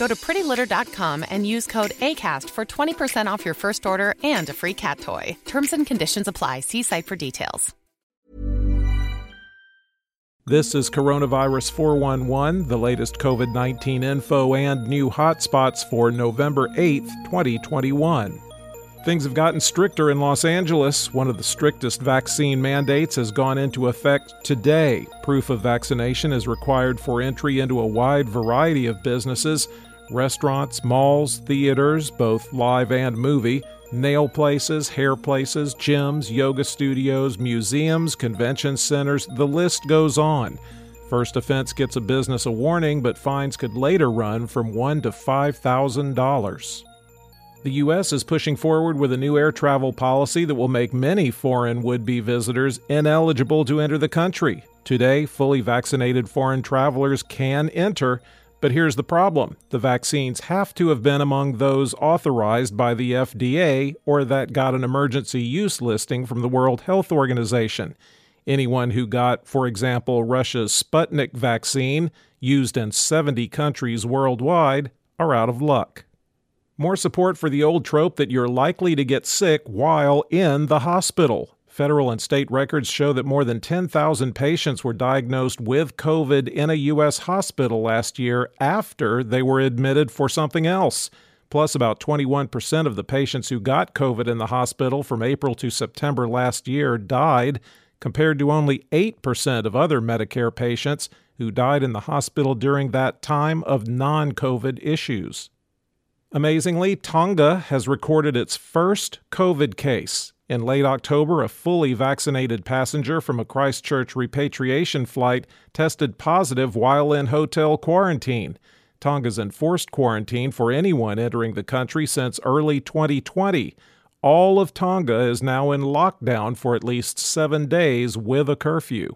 Go to prettylitter.com and use code ACAST for 20% off your first order and a free cat toy. Terms and conditions apply. See site for details. This is Coronavirus 411, the latest COVID 19 info and new hotspots for November 8th, 2021. Things have gotten stricter in Los Angeles. One of the strictest vaccine mandates has gone into effect today. Proof of vaccination is required for entry into a wide variety of businesses restaurants, malls, theaters, both live and movie, nail places, hair places, gyms, yoga studios, museums, convention centers, the list goes on. First offense gets a business a warning, but fines could later run from one to five thousand dollars. The U.S. is pushing forward with a new air travel policy that will make many foreign would be visitors ineligible to enter the country. Today, fully vaccinated foreign travelers can enter, but here's the problem the vaccines have to have been among those authorized by the FDA or that got an emergency use listing from the World Health Organization. Anyone who got, for example, Russia's Sputnik vaccine, used in 70 countries worldwide, are out of luck. More support for the old trope that you're likely to get sick while in the hospital. Federal and state records show that more than 10,000 patients were diagnosed with COVID in a U.S. hospital last year after they were admitted for something else. Plus, about 21% of the patients who got COVID in the hospital from April to September last year died, compared to only 8% of other Medicare patients who died in the hospital during that time of non COVID issues. Amazingly, Tonga has recorded its first COVID case. In late October, a fully vaccinated passenger from a Christchurch repatriation flight tested positive while in hotel quarantine. Tonga's enforced quarantine for anyone entering the country since early 2020. All of Tonga is now in lockdown for at least seven days with a curfew.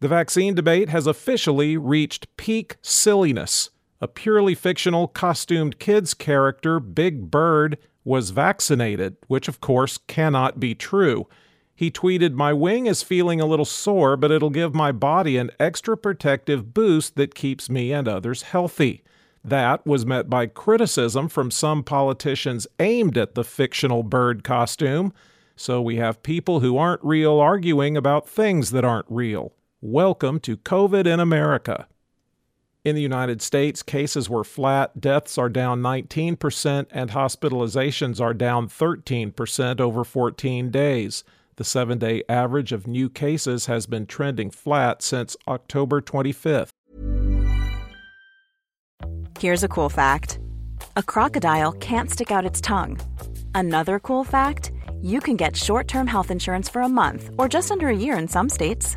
The vaccine debate has officially reached peak silliness. A purely fictional costumed kids character, Big Bird, was vaccinated, which of course cannot be true. He tweeted, My wing is feeling a little sore, but it'll give my body an extra protective boost that keeps me and others healthy. That was met by criticism from some politicians aimed at the fictional bird costume. So we have people who aren't real arguing about things that aren't real. Welcome to COVID in America. In the United States, cases were flat, deaths are down 19%, and hospitalizations are down 13% over 14 days. The seven day average of new cases has been trending flat since October 25th. Here's a cool fact a crocodile can't stick out its tongue. Another cool fact you can get short term health insurance for a month or just under a year in some states.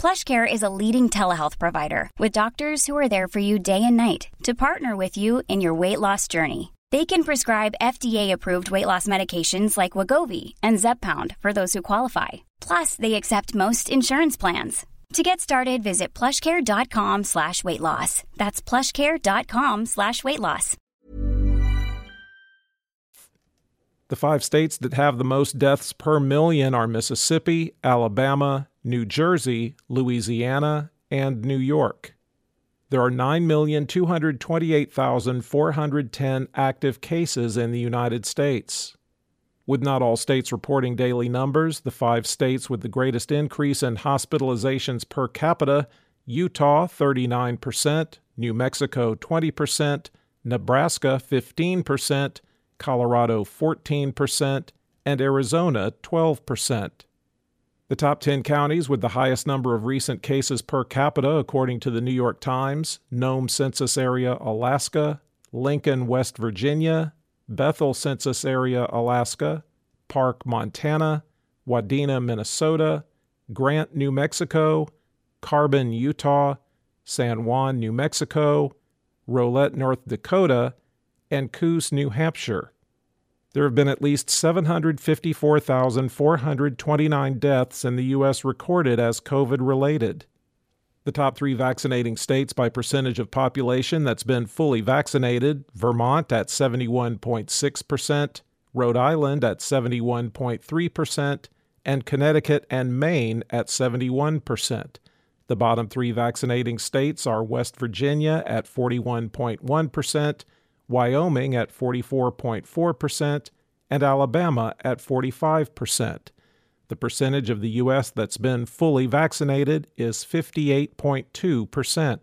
PlushCare is a leading telehealth provider with doctors who are there for you day and night to partner with you in your weight loss journey. They can prescribe FDA-approved weight loss medications like Wegovy and Zepbound for those who qualify. Plus, they accept most insurance plans. To get started, visit plushcare.com slash weight loss. That's plushcare.com slash weight loss. The five states that have the most deaths per million are Mississippi, Alabama, New Jersey, Louisiana, and New York. There are 9,228,410 active cases in the United States. With not all states reporting daily numbers, the five states with the greatest increase in hospitalizations per capita Utah 39%, New Mexico 20%, Nebraska 15%, Colorado 14%, and Arizona 12%. The top 10 counties with the highest number of recent cases per capita, according to the New York Times Nome Census Area, Alaska, Lincoln, West Virginia, Bethel Census Area, Alaska, Park, Montana, Wadena, Minnesota, Grant, New Mexico, Carbon, Utah, San Juan, New Mexico, Rolette, North Dakota, and Coos, New Hampshire. There have been at least 754,429 deaths in the U.S. recorded as COVID related. The top three vaccinating states by percentage of population that's been fully vaccinated Vermont at 71.6%, Rhode Island at 71.3%, and Connecticut and Maine at 71%. The bottom three vaccinating states are West Virginia at 41.1%, Wyoming at 44.4%, and Alabama at 45%. The percentage of the U.S. that's been fully vaccinated is 58.2%.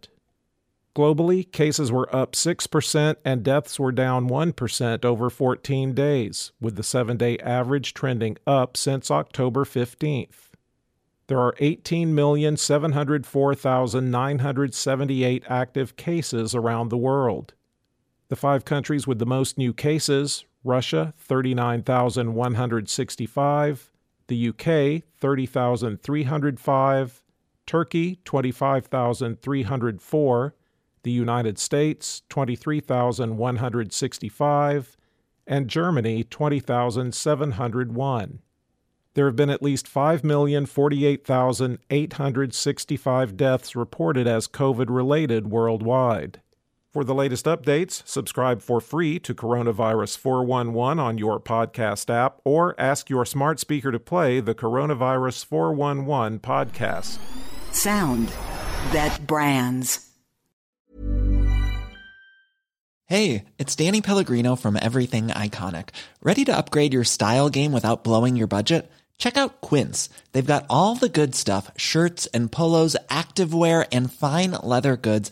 Globally, cases were up 6% and deaths were down 1% over 14 days, with the seven day average trending up since October 15th. There are 18,704,978 active cases around the world. The five countries with the most new cases Russia, 39,165, the UK, 30,305, Turkey, 25,304, the United States, 23,165, and Germany, 20,701. There have been at least 5,048,865 deaths reported as COVID related worldwide. For the latest updates, subscribe for free to Coronavirus 411 on your podcast app or ask your smart speaker to play the Coronavirus 411 podcast. Sound that brands. Hey, it's Danny Pellegrino from Everything Iconic. Ready to upgrade your style game without blowing your budget? Check out Quince. They've got all the good stuff shirts and polos, activewear, and fine leather goods